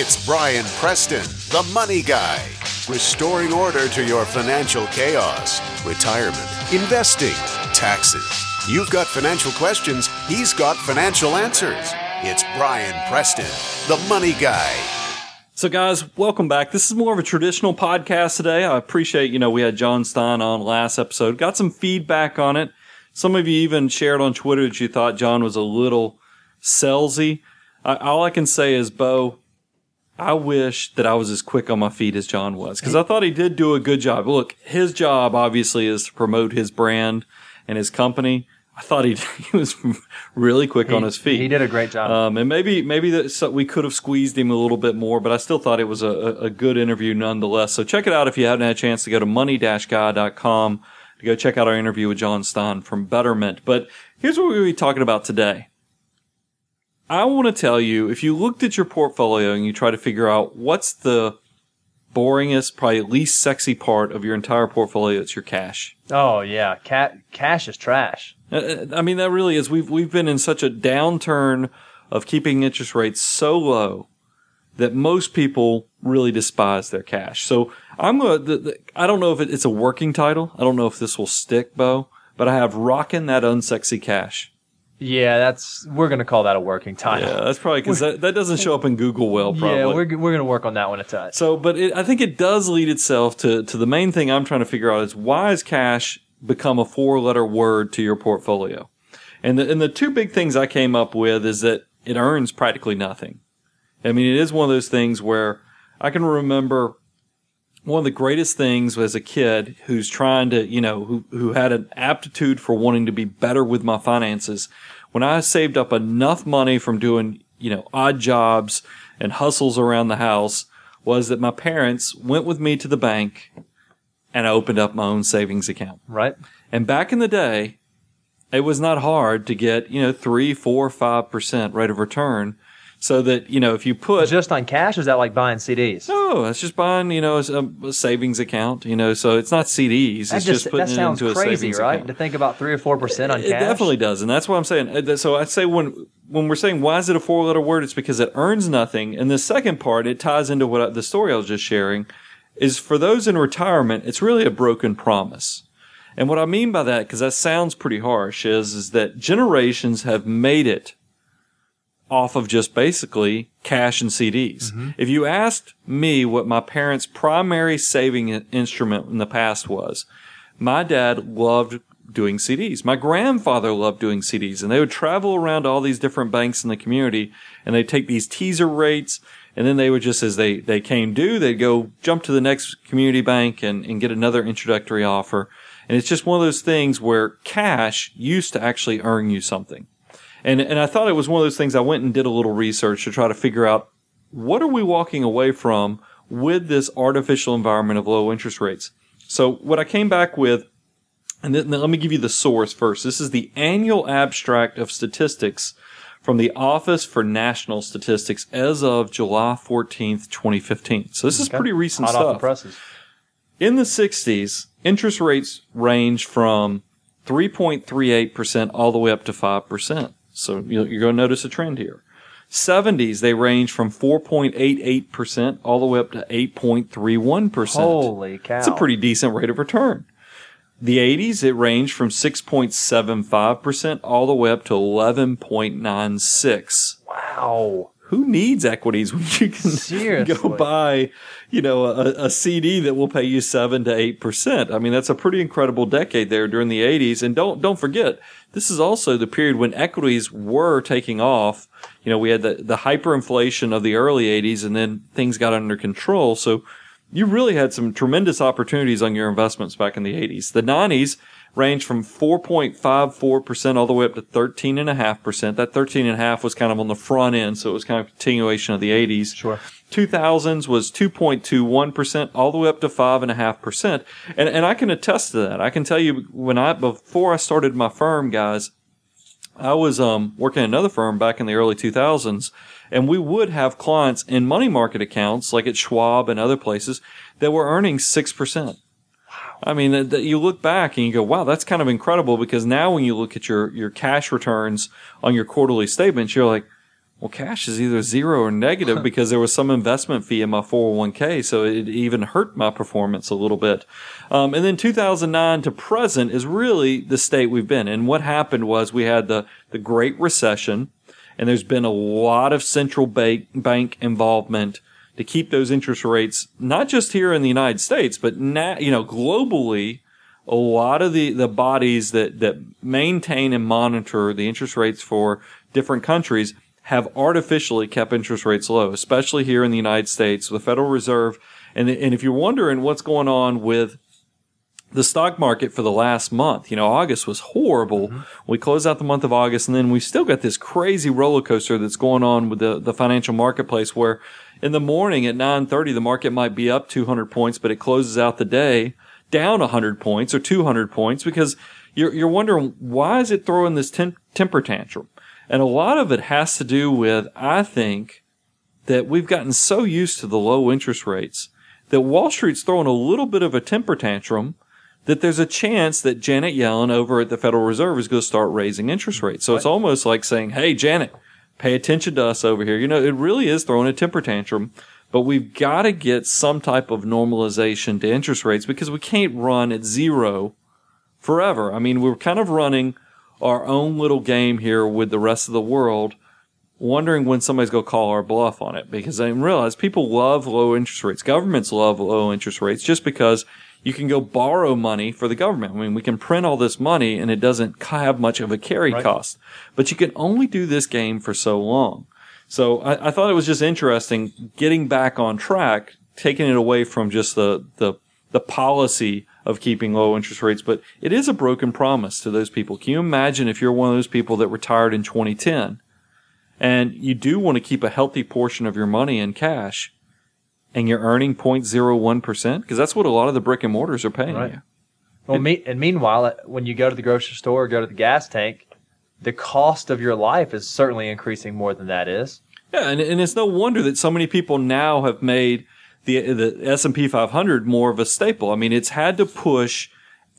It's Brian Preston, the money guy, restoring order to your financial chaos, retirement, investing, taxes. You've got financial questions, he's got financial answers. It's Brian Preston, the money guy. So, guys, welcome back. This is more of a traditional podcast today. I appreciate, you know, we had John Stein on last episode, got some feedback on it. Some of you even shared on Twitter that you thought John was a little salesy. I, all I can say is, Bo, I wish that I was as quick on my feet as John was because I thought he did do a good job. Look, his job obviously is to promote his brand and his company. I thought he he was really quick He- on his feet. He did a great job. Um, and maybe maybe that so we could have squeezed him a little bit more, but I still thought it was a, a, good interview nonetheless. So check it out if you haven't had a chance to go to money-guy.com to go check out our interview with John Stein from Betterment. But here's what we're going to be talking about today. I want to tell you if you looked at your portfolio and you try to figure out what's the boringest, probably least sexy part of your entire portfolio, it's your cash. oh yeah, Ca- cash is trash. Uh, I mean, that really is. We've we've been in such a downturn of keeping interest rates so low that most people really despise their cash. So I'm gonna. The, the, I don't know if it, it's a working title. I don't know if this will stick, Bo. But I have rocking that unsexy cash. Yeah, that's we're gonna call that a working title. Yeah, that's probably because that, that doesn't show up in Google well. Probably. Yeah, we're, we're gonna work on that one a touch. So, but it, I think it does lead itself to, to the main thing I'm trying to figure out is why has cash become a four letter word to your portfolio? And the, and the two big things I came up with is that it earns practically nothing. I mean, it is one of those things where I can remember one of the greatest things as a kid who's trying to, you know, who, who had an aptitude for wanting to be better with my finances. When I saved up enough money from doing, you know, odd jobs and hustles around the house was that my parents went with me to the bank and I opened up my own savings account. right? And back in the day, it was not hard to get, you know, three, four, five percent rate of return. So that, you know, if you put Just on cash, is that like buying CDs? no, that's just buying, you know, a, a savings account, you know, so it's not CDs. It's just, just, putting that it into a crazy, savings right? account. To think about three or four percent on It cash. It definitely does, and that's what I'm saying. Uh, So I say when when we're saying why is it a four letter word, it's because it earns nothing. And the second part, it ties into what I, the story I was just sharing, is for those in retirement, it's really a broken promise. And what I mean by that, because that sounds pretty harsh, is is that generations have made it off of just basically cash and CDs. Mm-hmm. If you asked me what my parents' primary saving instrument in the past was, my dad loved doing CDs. My grandfather loved doing CDs and they would travel around all these different banks in the community and they'd take these teaser rates and then they would just, as they, they came due, they'd go jump to the next community bank and, and get another introductory offer. And it's just one of those things where cash used to actually earn you something. And, and I thought it was one of those things I went and did a little research to try to figure out what are we walking away from with this artificial environment of low interest rates. So what I came back with, and then let me give you the source first. This is the annual abstract of statistics from the Office for National Statistics as of July 14th, 2015. So this is pretty recent Hot off the stuff. presses. In the 60s, interest rates range from 3.38% all the way up to 5%. So you're you're going to notice a trend here. 70s, they range from 4.88% all the way up to 8.31%. Holy cow! It's a pretty decent rate of return. The 80s, it ranged from 6.75% all the way up to 11.96 wow. Who needs equities when you can Seriously. go buy, you know, a, a CD that will pay you seven to eight percent? I mean, that's a pretty incredible decade there during the '80s. And don't don't forget, this is also the period when equities were taking off. You know, we had the the hyperinflation of the early '80s, and then things got under control. So you really had some tremendous opportunities on your investments back in the 80s. The 90s ranged from 4.54% all the way up to 13.5%. That 13.5 was kind of on the front end, so it was kind of a continuation of the 80s. Sure. 2000s was 2.21% all the way up to 5.5%. And, and I can attest to that. I can tell you when I, before I started my firm, guys, I was um, working at another firm back in the early 2000s, and we would have clients in money market accounts, like at Schwab and other places, that were earning 6%. Wow. I mean, that- that you look back and you go, wow, that's kind of incredible because now when you look at your, your cash returns on your quarterly statements, you're like, well, cash is either zero or negative because there was some investment fee in my 401k. So it even hurt my performance a little bit. Um, and then 2009 to present is really the state we've been. And what happened was we had the, the Great Recession and there's been a lot of central bank, bank involvement to keep those interest rates, not just here in the United States, but now, you know, globally, a lot of the, the bodies that, that maintain and monitor the interest rates for different countries have artificially kept interest rates low, especially here in the United States, the Federal Reserve. And, and if you're wondering what's going on with the stock market for the last month, you know, August was horrible. Mm-hmm. We closed out the month of August and then we've still got this crazy roller coaster that's going on with the, the financial marketplace where in the morning at 930, the market might be up 200 points, but it closes out the day down 100 points or 200 points because you're, you're wondering why is it throwing this tem- temper tantrum? And a lot of it has to do with, I think, that we've gotten so used to the low interest rates that Wall Street's throwing a little bit of a temper tantrum that there's a chance that Janet Yellen over at the Federal Reserve is going to start raising interest rates. So it's almost like saying, Hey, Janet, pay attention to us over here. You know, it really is throwing a temper tantrum, but we've got to get some type of normalization to interest rates because we can't run at zero forever. I mean, we're kind of running our own little game here with the rest of the world, wondering when somebody's going to call our bluff on it because I realize people love low interest rates. Governments love low interest rates just because you can go borrow money for the government. I mean, we can print all this money and it doesn't have much of a carry right. cost, but you can only do this game for so long. So I, I thought it was just interesting getting back on track, taking it away from just the, the, the policy of keeping low interest rates, but it is a broken promise to those people. Can you imagine if you're one of those people that retired in 2010 and you do want to keep a healthy portion of your money in cash and you're earning 0.01%? Because that's what a lot of the brick and mortars are paying right. you. Well, me, and meanwhile, uh, when you go to the grocery store or go to the gas tank, the cost of your life is certainly increasing more than that is. Yeah, and, and it's no wonder that so many people now have made – the the S and P 500 more of a staple. I mean, it's had to push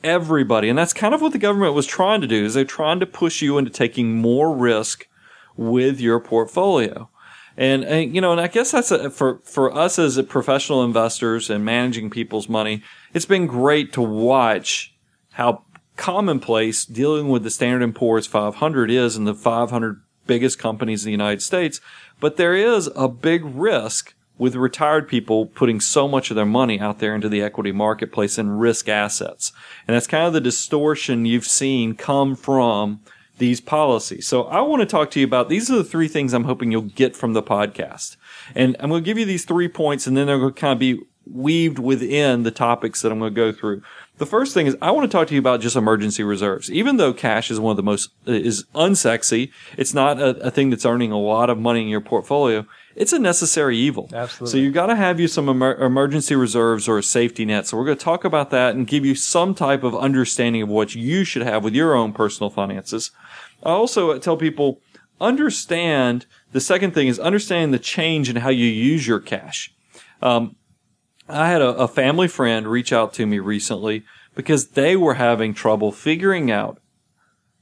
everybody, and that's kind of what the government was trying to do. Is they're trying to push you into taking more risk with your portfolio. And, and you know, and I guess that's a, for for us as professional investors and managing people's money. It's been great to watch how commonplace dealing with the Standard & Poor's 500 is and the 500 biggest companies in the United States. But there is a big risk with retired people putting so much of their money out there into the equity marketplace and risk assets. And that's kind of the distortion you've seen come from these policies. So I want to talk to you about these are the three things I'm hoping you'll get from the podcast. And I'm going to give you these three points and then they're going to kind of be weaved within the topics that I'm going to go through. The first thing is I want to talk to you about just emergency reserves. Even though cash is one of the most is unsexy, it's not a, a thing that's earning a lot of money in your portfolio it's a necessary evil. Absolutely. So you've got to have you some emer- emergency reserves or a safety net. So we're going to talk about that and give you some type of understanding of what you should have with your own personal finances. I also tell people understand the second thing is understanding the change in how you use your cash. Um, I had a, a family friend reach out to me recently because they were having trouble figuring out,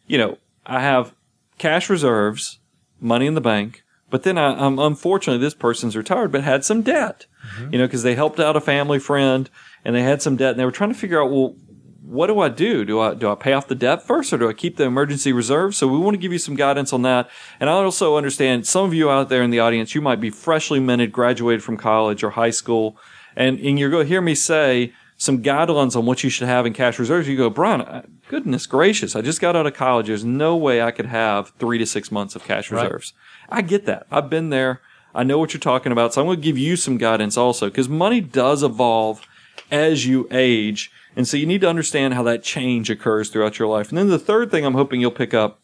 you know, I have cash reserves, money in the bank, but then I, um, unfortunately, this person's retired, but had some debt, mm-hmm. you know, because they helped out a family friend and they had some debt and they were trying to figure out, well, what do I do? Do I, do I pay off the debt first or do I keep the emergency reserve? So we want to give you some guidance on that. And I also understand some of you out there in the audience, you might be freshly minted, graduated from college or high school. And, and you're going to hear me say some guidelines on what you should have in cash reserves. You go, Brian, uh, goodness gracious. I just got out of college. There's no way I could have three to six months of cash reserves. I get that. I've been there. I know what you're talking about. So I'm going to give you some guidance also because money does evolve as you age. And so you need to understand how that change occurs throughout your life. And then the third thing I'm hoping you'll pick up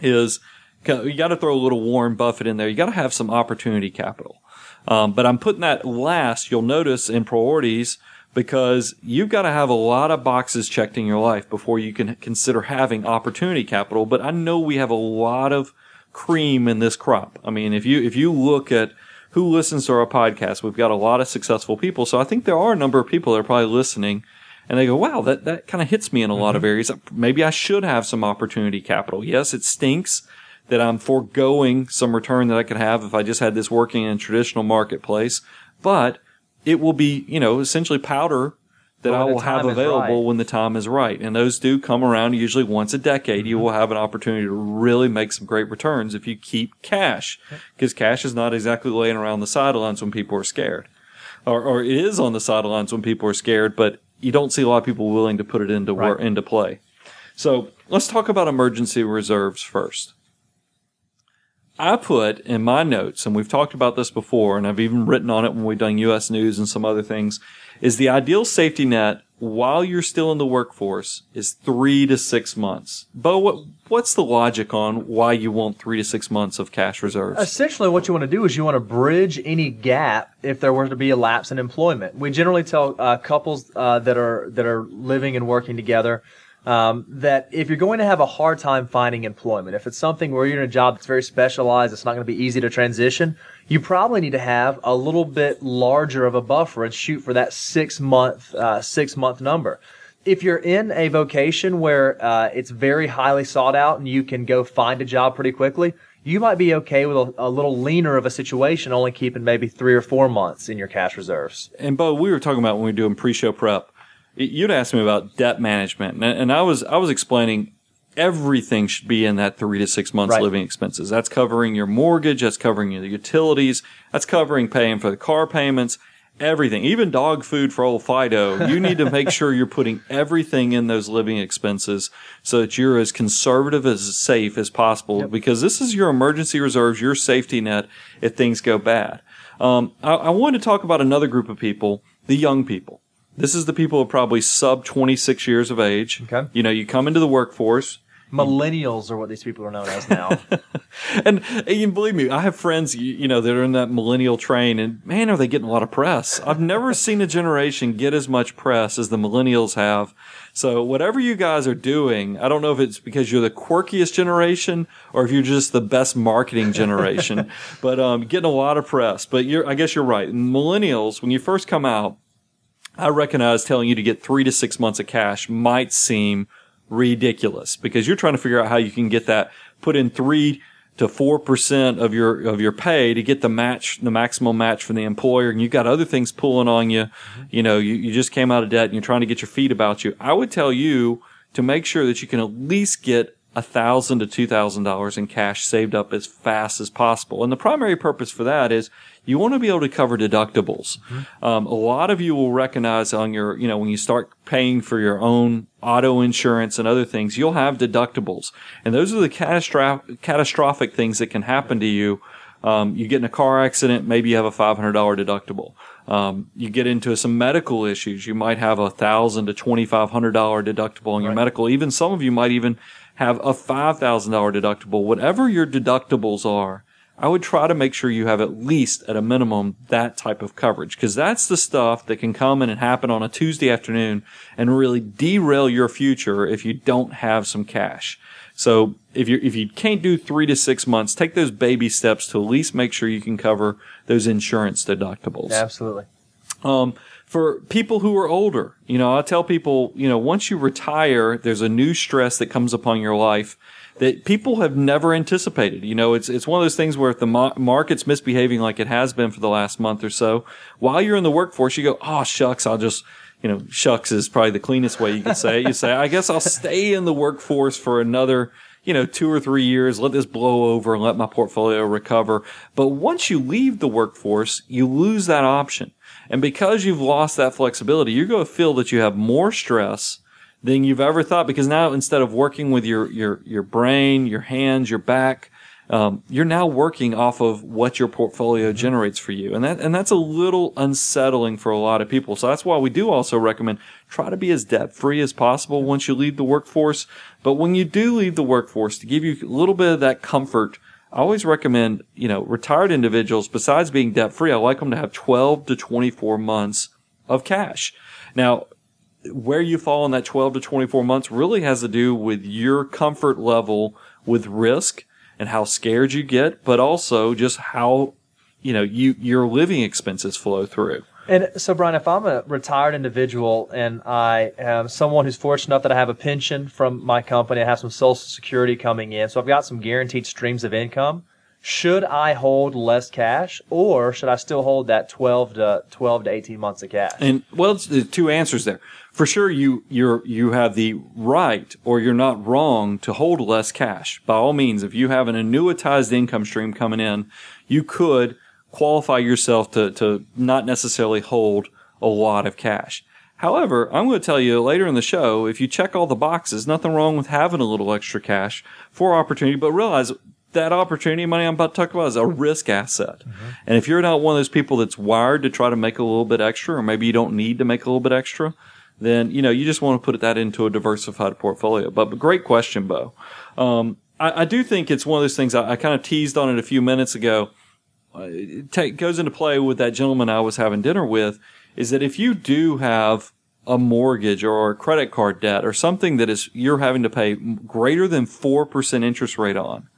is you got to throw a little Warren Buffett in there. You got to have some opportunity capital. Um, but I'm putting that last, you'll notice in priorities because you've got to have a lot of boxes checked in your life before you can consider having opportunity capital. But I know we have a lot of cream in this crop. I mean, if you if you look at who listens to our podcast, we've got a lot of successful people. So I think there are a number of people that are probably listening and they go, wow, that, that kind of hits me in a mm-hmm. lot of mm-hmm. areas. Maybe I should have some opportunity capital. Yes, it stinks that I'm foregoing some return that I could have if I just had this working in a traditional marketplace, but it will be, you know, essentially powder that I will have available right. when the time is right. And those do come around usually once a decade. You will have an opportunity to really make some great returns if you keep cash because cash is not exactly laying around the sidelines when people are scared or, or it is on the sidelines when people are scared, but you don't see a lot of people willing to put it into work, Right. into play. So let's talk about emergency reserves first. I put in my notes, and we've talked about this before, and I've even written on it when we've done U.S. News and some other things, is the ideal safety net while you're still in the workforce is three to six months. Bo, what, what's the logic on why you want three to six months of cash reserves? Essentially, what you want to do is you want to bridge any gap if there were to be a lapse in employment. We generally tell uh, couples uh, that are that are living and working together um, that if you're going to have a hard time finding employment, if it's something where you're in a job that's very specialized, it's not going to be easy to transition, you probably need to have a little bit larger of a buffer and shoot for that six month uh, six month number if you're in a vocation where uh, it's very highly sought out and you can go find a job pretty quickly, you might be okay with a, a little leaner of a situation, only keeping maybe three or four months in your cash reserves. and Bo, we were talking about when we were doing pre-show prep. You'd asked me about debt management, and, and I was I was explaining everything should be in that three to six months Right. living expenses. That's covering your mortgage, that's covering your utilities, that's covering paying for the car payments, everything, even dog food for old Fido. You need to make sure you're putting everything in those living expenses so that you're as conservative as safe as possible because this is your emergency reserves, your safety net if things go bad. Um, I, I wanted to talk about another group of people, the young people. This is the people who are probably sub 26 years of age. Okay. You know, you come into the workforce, Millennials are what these people are known as now. and, and believe me, I have friends, you, you know, that are in that millennial train, and man, are they getting a lot of press. I've never seen a generation get as much press as the millennials have. So whatever you guys are doing, I don't know if it's because you're the quirkiest generation or if you're just the best marketing generation, but um, getting a lot of press. But you're, I guess you're right. Millennials, when you first come out, I recognize telling you to get three to six months of cash might seem ridiculous because you're trying to figure out how you can get that put in three to four percent of your of your pay to get the match the maximum match from the employer. And you've got other things pulling on you. Mm-hmm. You know you, you just came out of debt and you're trying to get your feet about you. I would tell you to make sure that you can at least get a thousand to two thousand dollars in cash saved up as fast as possible. And the primary purpose for that is you want to be able to cover deductibles. Um, a lot of you will recognize on your, you know, when you start paying for your own auto insurance and other things, you'll have deductibles, and those are the catastrophic catastrophic things that can happen to you. Um, you get in a car accident, maybe you have a five hundred dollar deductible. Um, you get into some medical issues, you might have a thousand to twenty five hundred dollar deductible on your medical. Even some of you might even have a five thousand dollar deductible. Whatever your deductibles are, I would try to make sure you have at least at a minimum that type of coverage because that's the stuff that can come in and happen on a Tuesday afternoon and really derail your future if you don't have some cash. So if you if you can't do three to six months, take those baby steps to at least make sure you can cover those insurance deductibles. Absolutely. Um, for people who are older, you know, I tell people, you know, once you retire, there's a new stress that comes upon your life that people have never anticipated. You know, it's it's one of those things where if the ma- market's misbehaving like it has been for the last month or so, while you're in the workforce, you go, "Oh shucks, I'll just." You know, shucks is probably the cleanest way you could say it. You say, I guess I'll stay in the workforce for another, you know, two or three years, let this blow over and let my portfolio recover. But once you leave the workforce, you lose that option. And because you've lost that flexibility, you're going to feel that you have more stress than you've ever thought because now instead of working with your, your, your brain, your hands, your back, um, you're now working off of what your portfolio generates for you. And that, and that's a little unsettling for a lot of people. So that's why we do also recommend try to be as debt free as possible once you leave the workforce. But when you do leave the workforce to give you a little bit of that comfort, I always recommend, you know, retired individuals, besides being debt free, I like them to have 12 to 24 months of cash. Now, where you fall in that 12 to 24 months really has to do with your comfort level with risk and how scared you get, but also just how, you know, you, your living expenses flow through. And so, Brian, if I'm a retired individual and I am someone who's fortunate enough that I have a pension from my company, I have some Social Security coming in, so I've got some guaranteed streams of income. Should I hold less cash, or should I still hold that 12 to 12 to 18 months of cash? And well, it's the two answers there. For sure, you you're you have the right, or you're not wrong to hold less cash. By all means, if you have an annuitized income stream coming in, you could qualify yourself to to not necessarily hold a lot of cash. However, I'm going to tell you later in the show, if you check all the boxes, nothing wrong with having a little extra cash for opportunity, but realize that opportunity money I'm about to talk about is a risk asset. Mm-hmm. And if you're not one of those people that's wired to try to make a little bit extra, or maybe you don't need to make a little bit extra, then, you know, you just want to put that into a diversified portfolio. But, but great question, Bo. Um, I, I, do think it's one of those things I, I kind of teased on it a few minutes ago. Uh, it take, goes into play with that gentleman I was having dinner with is that if you do have a mortgage or a credit card debt or something that is you're having to pay greater than 4% interest rate on,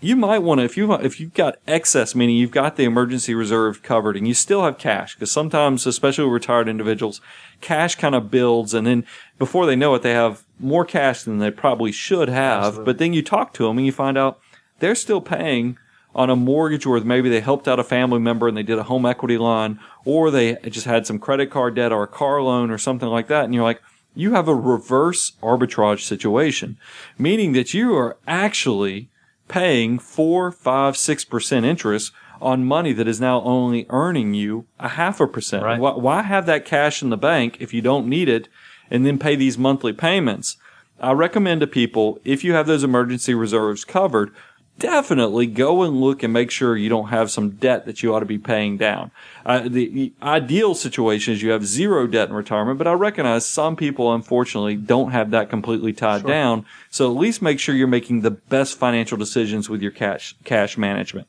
you might want to if you if you've got excess, meaning you've got the emergency reserve covered, and you still have cash, because sometimes, especially with retired individuals, cash kind of builds, and then before they know it, they have more cash than they probably should have. Absolutely. But then you talk to them and you find out they're still paying on a mortgage, or maybe they helped out a family member and they did a home equity line, or they just had some credit card debt or a car loan or something like that, and you're like. You have a reverse arbitrage situation, meaning that you are actually paying four, five, six percent interest on money that is now only earning you a half a percent. Right. Why, why have that cash in the bank if you don't need it and then pay these monthly payments? I recommend to people, if you have those emergency reserves covered, definitely go and look and make sure you don't have some debt that you ought to be paying down. Uh, the, ideal situation is you have zero debt in retirement, but I recognize some people unfortunately don't have that completely tied sure. down. So at least make sure you're making the best financial decisions with your cash cash management.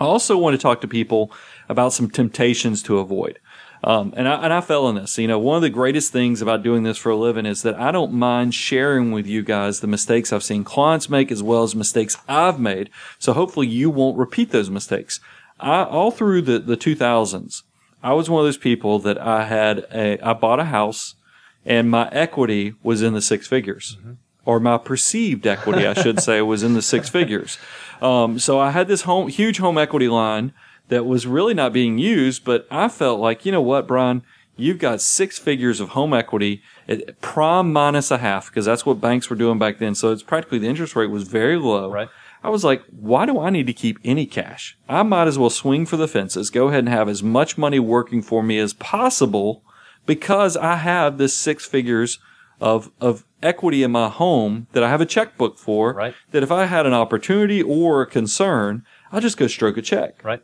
I also want to talk to people about some temptations to avoid. Um, and I and I fell in this. You know, one of the greatest things about doing this for a living is that I don't mind sharing with you guys the mistakes I've seen clients make as well as mistakes I've made. So hopefully you won't repeat those mistakes. I all through the the 2000s, I was one of those people that I had a I bought a house and my equity was in the six figures. Mm-hmm. Or my perceived equity, I should say, was in the six figures. Um, so I had this home, huge home equity line that was really not being used. But I felt like, you know what, Brian, you've got six figures of home equity at prime minus a half because that's what banks were doing back then. So it's practically the interest rate was very low. Right. I was like, why do I need to keep any cash? I might as well swing for the fences, go ahead and have as much money working for me as possible because I have this six figures of, of equity in my home that I have a checkbook for. Right. That if I had an opportunity or a concern, I'll just go stroke a check. Right.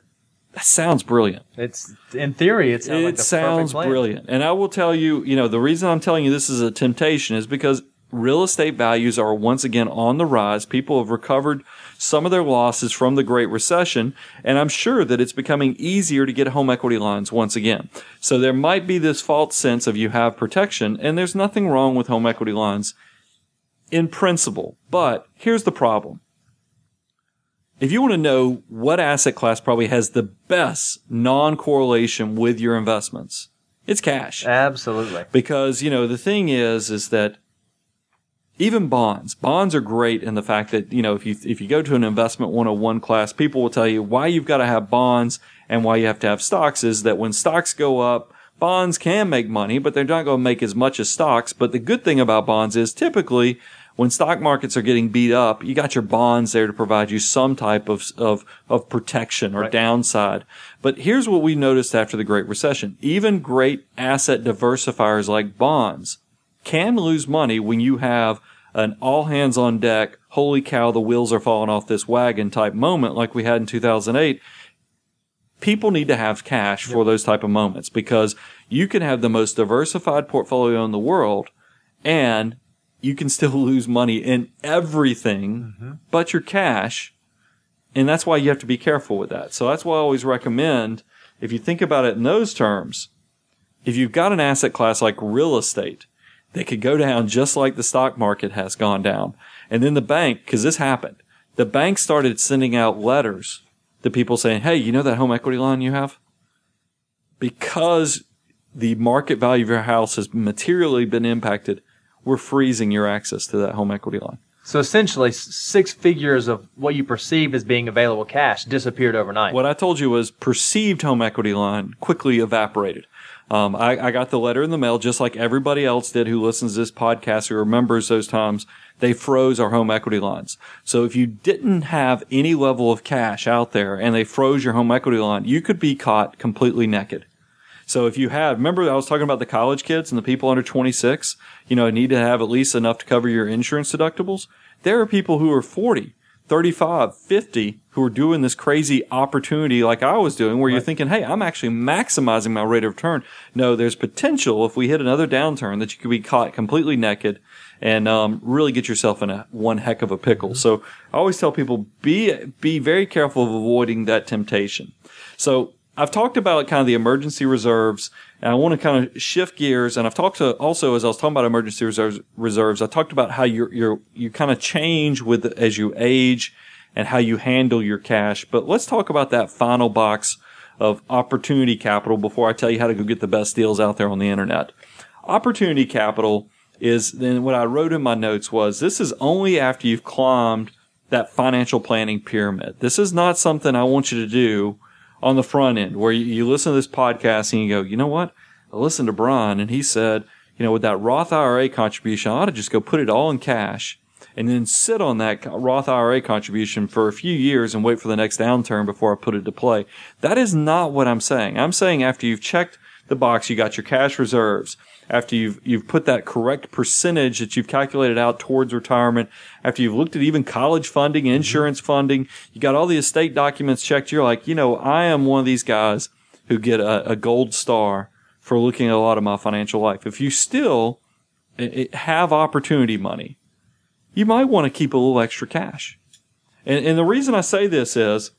That sounds brilliant. It's in theory, it sounds, it like sounds brilliant. And I will tell you, you know, the reason I'm telling you this is a temptation is because real estate values are once again on the rise. People have recovered some of their losses from the Great Recession, and I'm sure that it's becoming easier to get home equity lines once again. So there might be this false sense of you have protection, and there's nothing wrong with home equity lines in principle. But here's the problem if you want to know what asset class probably has the best non-correlation with your investments, it's cash. Absolutely. Because, you know, the thing is, is that even bonds, bonds are great in the fact that, you know, if you, if you go to an investment 101 class, people will tell you why you've got to have bonds and why you have to have stocks is that when stocks go up, bonds can make money, but they're not going to make as much as stocks. But the good thing about bonds is typically when stock markets are getting beat up, you got your bonds there to provide you some type of, of, of protection or right. downside. But here's what we noticed after the Great Recession. Even great asset diversifiers like bonds can lose money when you have an all hands on deck, holy cow, the wheels are falling off this wagon type moment like we had in 2008 people need to have cash for those type of moments because you can have the most diversified portfolio in the world and you can still lose money in everything mm-hmm. but your cash. And that's why you have to be careful with that. So that's why I always recommend if you think about it in those terms, if you've got an asset class like real estate that could go down just like the stock market has gone down. And then the bank, because this happened, the bank started sending out letters to people saying, Hey, you know that home equity line you have? because the market value of your house has materially been impacted, we're freezing your access to that home equity line. So essentially, six figures of what you perceive as being available cash disappeared overnight. What I told you was perceived home equity line quickly evaporated. Um, I, I got the letter in the mail just like everybody else did who listens to this podcast who remembers those times. They froze our home equity lines. So if you didn't have any level of cash out there and they froze your home equity line, you could be caught completely naked. So if you have, remember I was talking about the college kids and the people under 26, you know, need to have at least enough to cover your insurance deductibles. There are people who are 40, 35, 50 who are doing this crazy opportunity like I was doing where you're thinking, Hey, I'm actually maximizing my rate of return. No, there's potential if we hit another downturn that you could be caught completely naked and um, really get yourself in a one heck of a pickle. So I always tell people be be very careful of avoiding that temptation. So I've talked about kind of the emergency reserves, and I want to kind of shift gears. And I've talked to also as I was talking about emergency reserves. Reserves, I talked about how you're you're you kind of change with as you age and how you handle your cash. But let's talk about that final box of opportunity capital before I tell you how to go get the best deals out there on the internet. Opportunity capital is then what I wrote in my notes was this is only after you've climbed that financial planning pyramid. This is not something I want you to do on the front end where you, you listen to this podcast and you go, you know what? I listened to Brian and he said, you know, with that Roth IRA contribution, I ought to just go put it all in cash and then sit on that Roth IRA contribution for a few years and wait for the next downturn before I put it to play. That is not what I'm saying. I'm saying after you've checked the box, you got your cash reserves, after you've you've put that correct percentage that you've calculated out towards retirement, after you've looked at even college funding, insurance funding, you got all the estate documents checked, you're like, you know, I am one of these guys who get a, a gold star for looking at a lot of my financial life. If you still eh, eh, have opportunity money, you might want to keep a little extra cash. And, and the reason I say this is,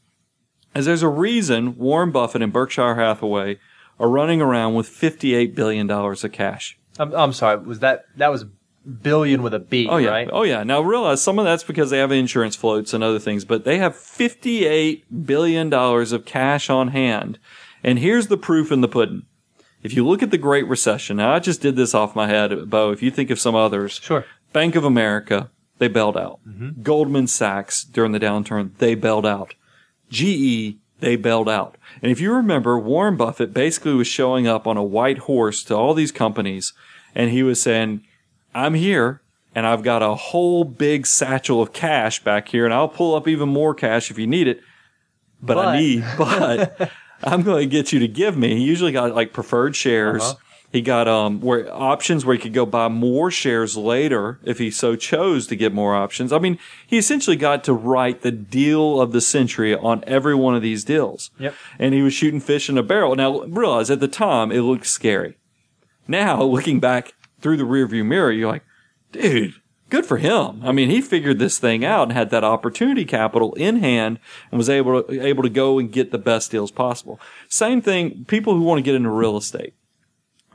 is there's a reason Warren Buffett and Berkshire Hathaway are running around with $58 billion of cash. I'm, I'm sorry. Was that that was billion with a B? Oh yeah. Right? Oh yeah. Now realize some of that's because they have insurance floats and other things, but they have $58 billion of cash on hand. And here's the proof in the pudding. If you look at the Great Recession, now I just did this off my head, Bo. If you think of some others, Sure. Bank of America, they bailed out. Mm-hmm. Goldman Sachs during the downturn, they bailed out. GE, they bailed out. And if you remember, Warren Buffett basically was showing up on a white horse to all these companies and he was saying, I'm here and I've got a whole big satchel of cash back here and I'll pull up even more cash if you need it. But, But- I need, but I'm going to get you to give me. He usually got like preferred shares. Uh-huh. He got um where options where he could go buy more shares later if he so chose to get more options. I mean, he essentially got to write the deal of the century on every one of these deals. Yep. And he was shooting fish in a barrel. Now realize at the time it looked scary. Now looking back through the rearview mirror, you're like, dude, good for him. I mean, he figured this thing out and had that opportunity capital in hand and was able to, able to go and get the best deals possible. Same thing, people who want to get into real estate.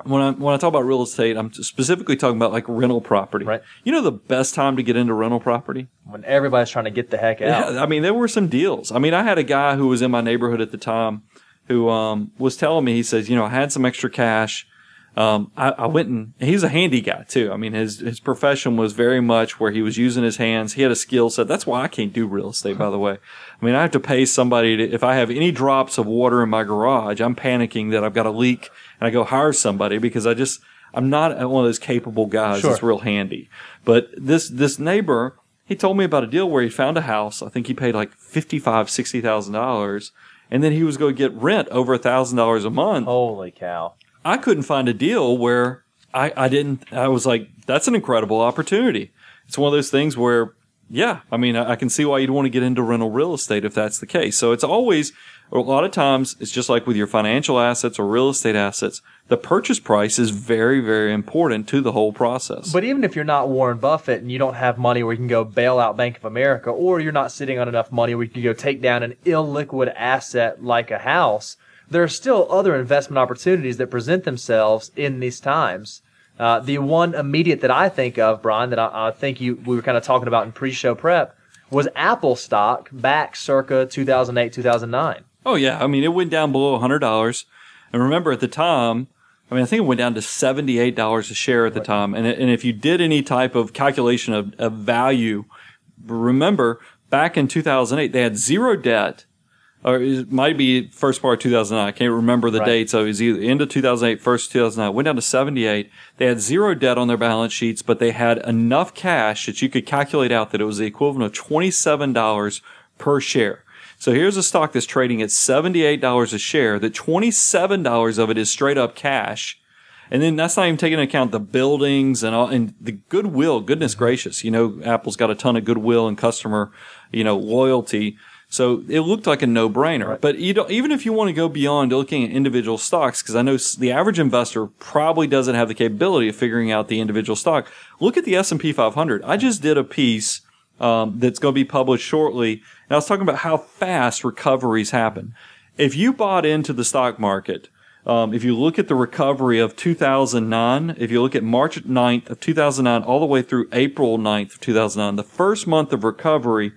When I, when I talk about real estate, I'm specifically talking about like rental property. Right. You know the best time to get into rental property? When everybody's trying to get the heck out. Yeah, I mean, there were some deals. I mean, I had a guy who was in my neighborhood at the time who um, was telling me, he says, you know, I had some extra cash. Um, I, I went and he's a handy guy too. I mean, his his profession was very much where he was using his hands. He had a skill set. That's why I can't do real estate, by the way. I mean, I have to pay somebody to, if I have any drops of water in my garage, I'm panicking that I've got a leak and I go hire somebody because I just, I'm not one of those capable guys Sure. that's real handy. But this, this neighbor, he told me about a deal where he found a house. I think he paid like fifty-five, sixty thousand dollars, and then he was going to get rent over a thousand dollars a month. Holy cow. I couldn't find a deal where I, I didn't. I was like, that's an incredible opportunity. It's one of those things where, yeah, I mean, I, I can see why you'd want to get into rental real estate if that's the case. So it's always a lot of times it's just like with your financial assets or real estate assets. The purchase price is very, very important to the whole process. But even if you're not Warren Buffett and you don't have money where you can go bail out Bank of America, or you're not sitting on enough money where you can go take down an illiquid asset like a house, there are still other investment opportunities that present themselves in these times. Uh, the one immediate that I think of, Brian, that I, I think you we were kind of talking about in pre-show prep, was Apple stock back circa 2008, 2009. Oh yeah, I mean it went down below hundred dollars, And remember at the time, I mean, I think it went down to $78 a share at the time. And, and if you did any type of calculation of, of value, remember back in 2008, they had zero debt or it might be first part of 2009. I can't remember the Right. date. So it was either end of 2008, first 2009. Went down to 78. They had zero debt on their balance sheets, but they had enough cash that you could calculate out that it was the equivalent of $27 per share. So here's a stock that's trading at $78 a share, that $27 of it is straight up cash. And then that's not even taking into account the buildings and all, and the goodwill. Goodness gracious, you know, Apple's got a ton of goodwill and customer, you know, loyalty. So it looked like a no-brainer. But you don't, even if you want to go beyond looking at individual stocks, because I know the average investor probably doesn't have the capability of figuring out the individual stock. Look at the S&P 500. I just did a piece um, that's going to be published shortly, and I was talking about how fast recoveries happen. If you bought into the stock market, um, if you look at the recovery of 2009, if you look at March 9th of 2009 all the way through April 9th of 2009, the first month of recovery,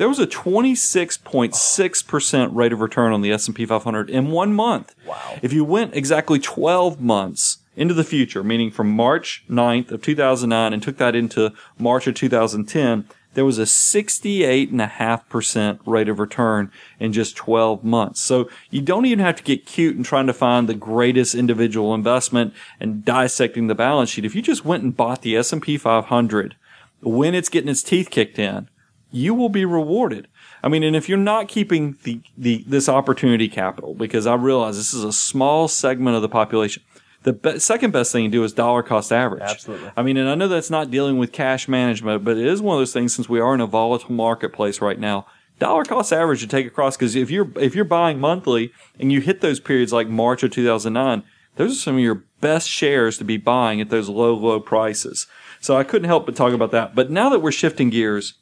there was a 26.6% rate of return on the S&P 500 in one month. Wow. If you went exactly 12 months into the future, meaning from March 9th of 2009 and took that into March of 2010, there was a 68.5% rate of return in just 12 months. So you don't even have to get cute in trying to find the greatest individual investment and dissecting the balance sheet. If you just went and bought the S&P 500 when it's getting its teeth kicked in, you will be rewarded. I mean, and if you're not keeping the, the this opportunity capital, because I realize this is a small segment of the population, the be- second best thing to do is dollar cost average. Absolutely. I mean, and I know that's not dealing with cash management, but it is one of those things since we are in a volatile marketplace right now. Dollar cost average to take across because if you're if you're buying monthly and you hit those periods like March of 2009, those are some of your best shares to be buying at those low low prices. So I couldn't help but talk about that. But now that we're shifting gears,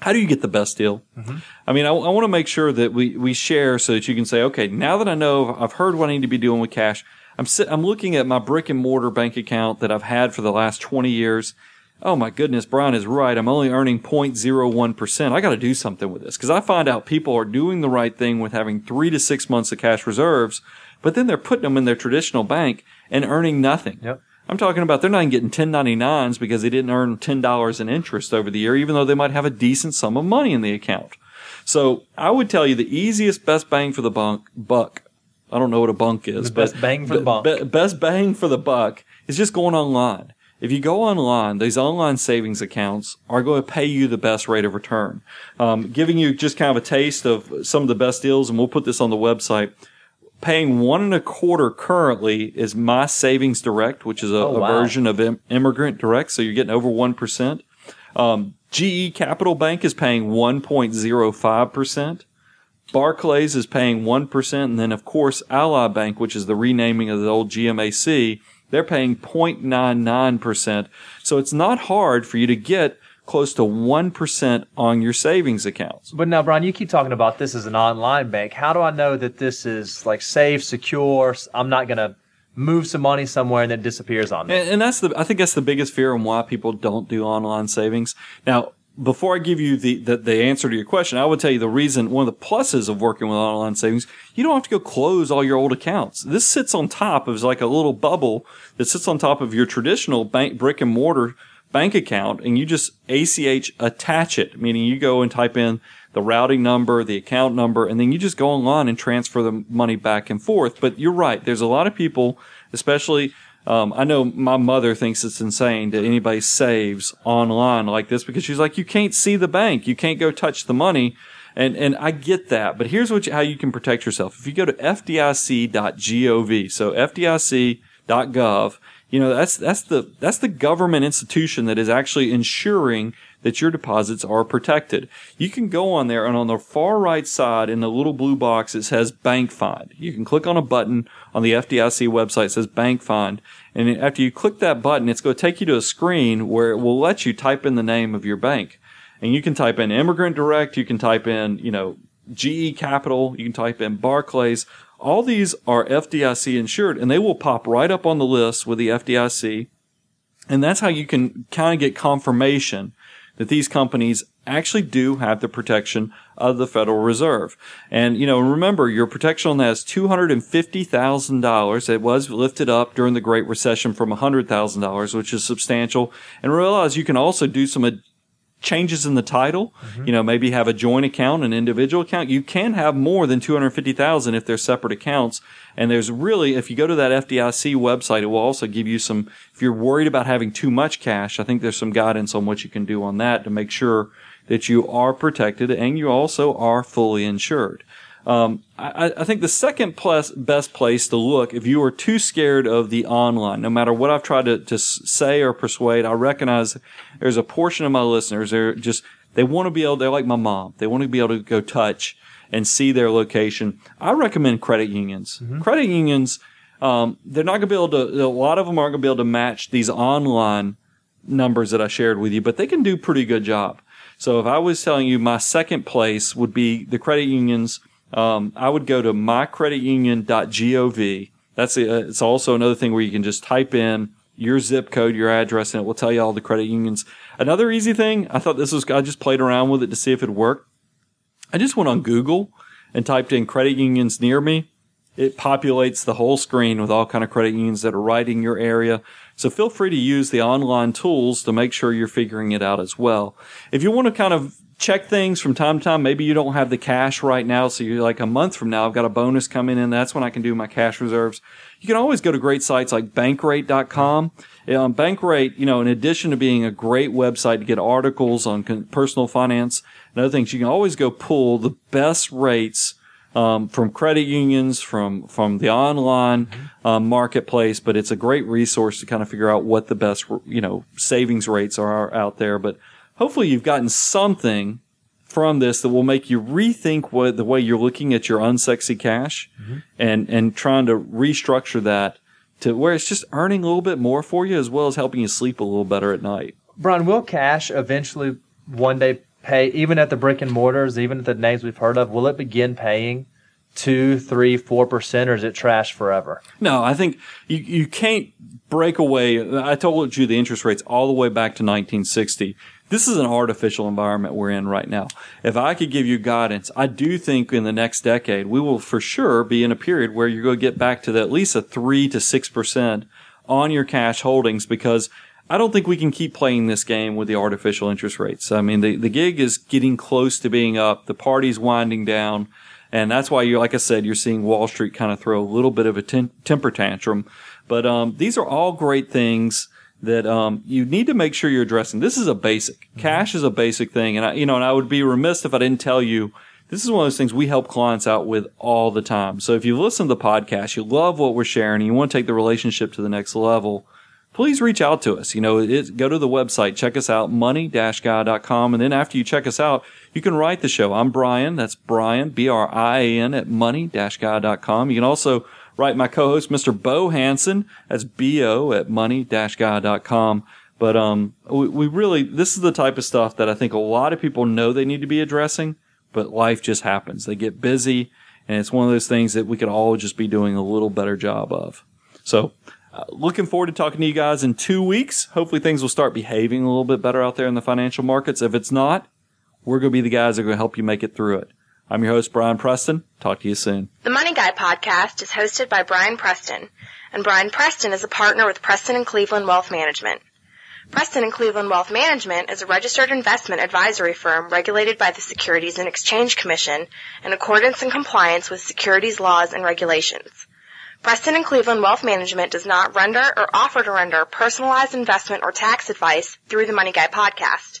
how do you get the best deal? Mm-hmm. I mean, I, I want to make sure that we, we share so that you can say, okay, now that I know, I've heard what I need to be doing with cash. I'm sit, I'm looking at my brick and mortar bank account that I've had for the last 20 years. Oh my goodness, Brian is right. I'm only earning 0.01%. I got to do something with this because I find out people are doing the right thing with having three to six months of cash reserves, but then they're putting them in their traditional bank and earning nothing. Yep. I'm talking about they're not even getting 1099s because they didn't earn $10 in interest over the year, even though they might have a decent sum of money in the account. So I would tell you the easiest, best bang for the bunk, buck. I don't know what a bunk is, The but best bang for the buck. be- best bang for the buck is just going online. If you go online, these online savings accounts are going to pay you the best rate of return. Um, giving you just kind of a taste of some of the best deals, and we'll put this on the website paying one and a quarter currently is my savings direct, which is a, Oh, a version of Im- Emigrant Direct. So you're getting over 1%. Um, GE Capital Bank is paying 1.05%. Barclays is paying 1%. And then, of course, Ally Bank, which is the renaming of the old GMAC, they're paying 0.99%. So it's not hard for you to get close to 1% on your savings accounts. But now, Brian, you keep talking about this as an online bank. How do I know that this is like safe, secure? I'm not going to move some money somewhere and then it disappears on me. And, and that's the I think that's the biggest fear and why people don't do online savings. Now, before I give you the, the, the answer to your question, I would tell you the reason one of the pluses of working with online savings, you don't have to go close all your old accounts. This sits on top of like a little bubble that sits on top of your traditional bank brick and mortar bank account and you just ACH attach it, meaning you go and type in the routing number, the account number, and then you just go online and transfer the money back and forth. But you're right. There's a lot of people, especially, um, I know my mother thinks it's insane that anybody saves online like this because she's like, you can't see the bank. You can't go touch the money. And, and I get that, but here's what you, how you can protect yourself. If you go to fdic.gov, so fdic.gov, you know, that's, that's the, that's the government institution that is actually ensuring that your deposits are protected. You can go on there and on the far right side in the little blue box, it says bank find. You can click on a button on the FDIC website, it says bank find. And after you click that button, it's going to take you to a screen where it will let you type in the name of your bank. And you can type in Emigrant Direct, you can type in, you know, GE Capital, you can type in Barclays. All these are FDIC insured and they will pop right up on the list with the FDIC. And that's how you can kind of get confirmation that these companies actually do have the protection of the Federal Reserve. And, you know, remember your protection on that is $250,000. It was lifted up during the Great Recession from $100,000, which is substantial. And realize you can also do some changes in the title. Mm-hmm. You know, maybe have a joint account, an individual account. You can have more than 250,000 if they're separate accounts. And there's really, if you go to that FDIC website, it will also give you some, if you're worried about having too much cash, I think there's some guidance on what you can do on that to make sure that you are protected and you also are fully insured. Um, I, I, think the second plus best place to look, if you are too scared of the online, no matter what I've tried to, to say or persuade, I recognize there's a portion of my listeners, they're just, they want to be able, they're like my mom. They want to be able to go touch and see their location. I recommend credit unions. Mm-hmm. Credit unions, um, they're not going to be able to, a lot of them aren't going to be able to match these online numbers that I shared with you, but they can do a pretty good job. So if I was telling you my second place would be the credit unions, um, I would go to mycreditunion.gov. That's a, it's also another thing where you can just type in your zip code, your address, and it will tell you all the credit unions. Another easy thing, I thought this was, I just played around with it to see if it worked. I just went on Google and typed in credit unions near me. It populates the whole screen with all kind of credit unions that are right in your area. So feel free to use the online tools to make sure you're figuring it out as well. If you want to kind of check things from time to time. Maybe you don't have the cash right now. So you're like a month from now, I've got a bonus coming in. That's when I can do my cash reserves. You can always go to great sites like bankrate.com. Um, Bankrate, you know, in addition to being a great website to get articles on personal finance and other things, you can always go pull the best rates um, from credit unions, from from the online um, marketplace. But it's a great resource to kind of figure out what the best you know savings rates are out there. But hopefully you've gotten something from this that will make you rethink what the way you're looking at your unsexy cash mm-hmm. and and trying to restructure that to where it's just earning a little bit more for you as well as helping you sleep a little better at night. Brian, will cash eventually one day pay even at the brick and mortars, even at the names we've heard of, will it begin paying two, three, four percent, or is it trash forever? No, I think you you can't break away. I told you the interest rates all the way back to 1960 this is an artificial environment we're in right now. If I could give you guidance, I do think in the next decade, we will for sure be in a period where you're going to get back to the, at least a three to six percent on your cash holdings because I don't think we can keep playing this game with the artificial interest rates. I mean, the, the gig is getting close to being up. The party's winding down. And that's why you're, like I said, you're seeing Wall Street kind of throw a little bit of a temper tantrum. But, um, these are all great things that um, you need to make sure you're addressing. This is a basic. Mm-hmm. Cash is a basic thing, and I, you know, and I would be remiss if I didn't tell you. This is one of those things we help clients out with all the time. So if you listen to the podcast, you love what we're sharing, and you want to take the relationship to the next level, please reach out to us. You know, it, go to the website, check us out, money-guy.com, and then after you check us out, you can write the show. I'm Brian. That's Brian, B-R-I-A-N at money-guy.com. You can also Write, my co-host, Mr. Bo Hanson. That's B-O at money-guy.com. But, um, we, we really, this is the type of stuff that I think a lot of people know they need to be addressing, but life just happens. They get busy and it's one of those things that we could all just be doing a little better job of. So, uh, looking forward to talking to you guys in two weeks. Hopefully things will start behaving a little bit better out there in the financial markets. If it's not, we're going to be the guys that are going to help you make it through it. I'm your host, Brian Preston. Talk to you soon. The Money Guy podcast is hosted by Brian Preston, and Brian Preston is a partner with Preston and Cleveland Wealth Management. Preston and Cleveland Wealth Management is a registered investment advisory firm regulated by the Securities and Exchange Commission in accordance and compliance with securities laws and regulations. Preston and Cleveland Wealth Management does not render or offer to render personalized investment or tax advice through the Money Guy podcast.